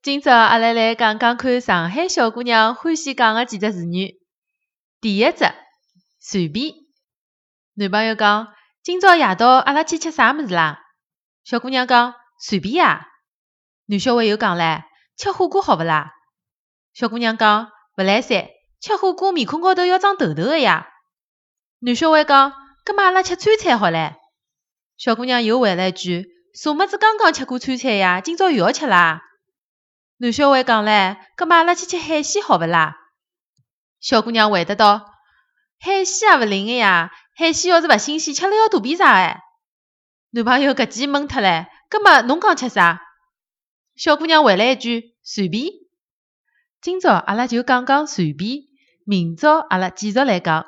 今朝阿拉来讲讲看上海小姑娘欢喜讲个几只词语。第一只，随便。男朋友讲：“今朝夜到阿拉去吃啥物事啦？”小姑娘讲：“随便呀。”男小孩又讲唻：“吃火锅好勿啦？”小姑娘讲：“勿来三，吃火锅面孔高头要长痘痘个呀。”男小孩讲：“葛末阿拉吃川菜好唻。”小姑娘又回了一句：“啥物事刚刚吃过川菜呀？今朝又要吃啦？”男小孩讲唻：“葛末阿拉去吃海鲜好勿啦？”小姑娘回答道：“海鲜也勿灵个呀，海鲜要是勿新鲜，吃了要肚皮胀哎。”男朋友搿记懵脱唻，葛末侬讲吃啥？小姑娘回了一句：“随便。”今朝阿拉就讲讲随便，明朝阿拉继续来讲。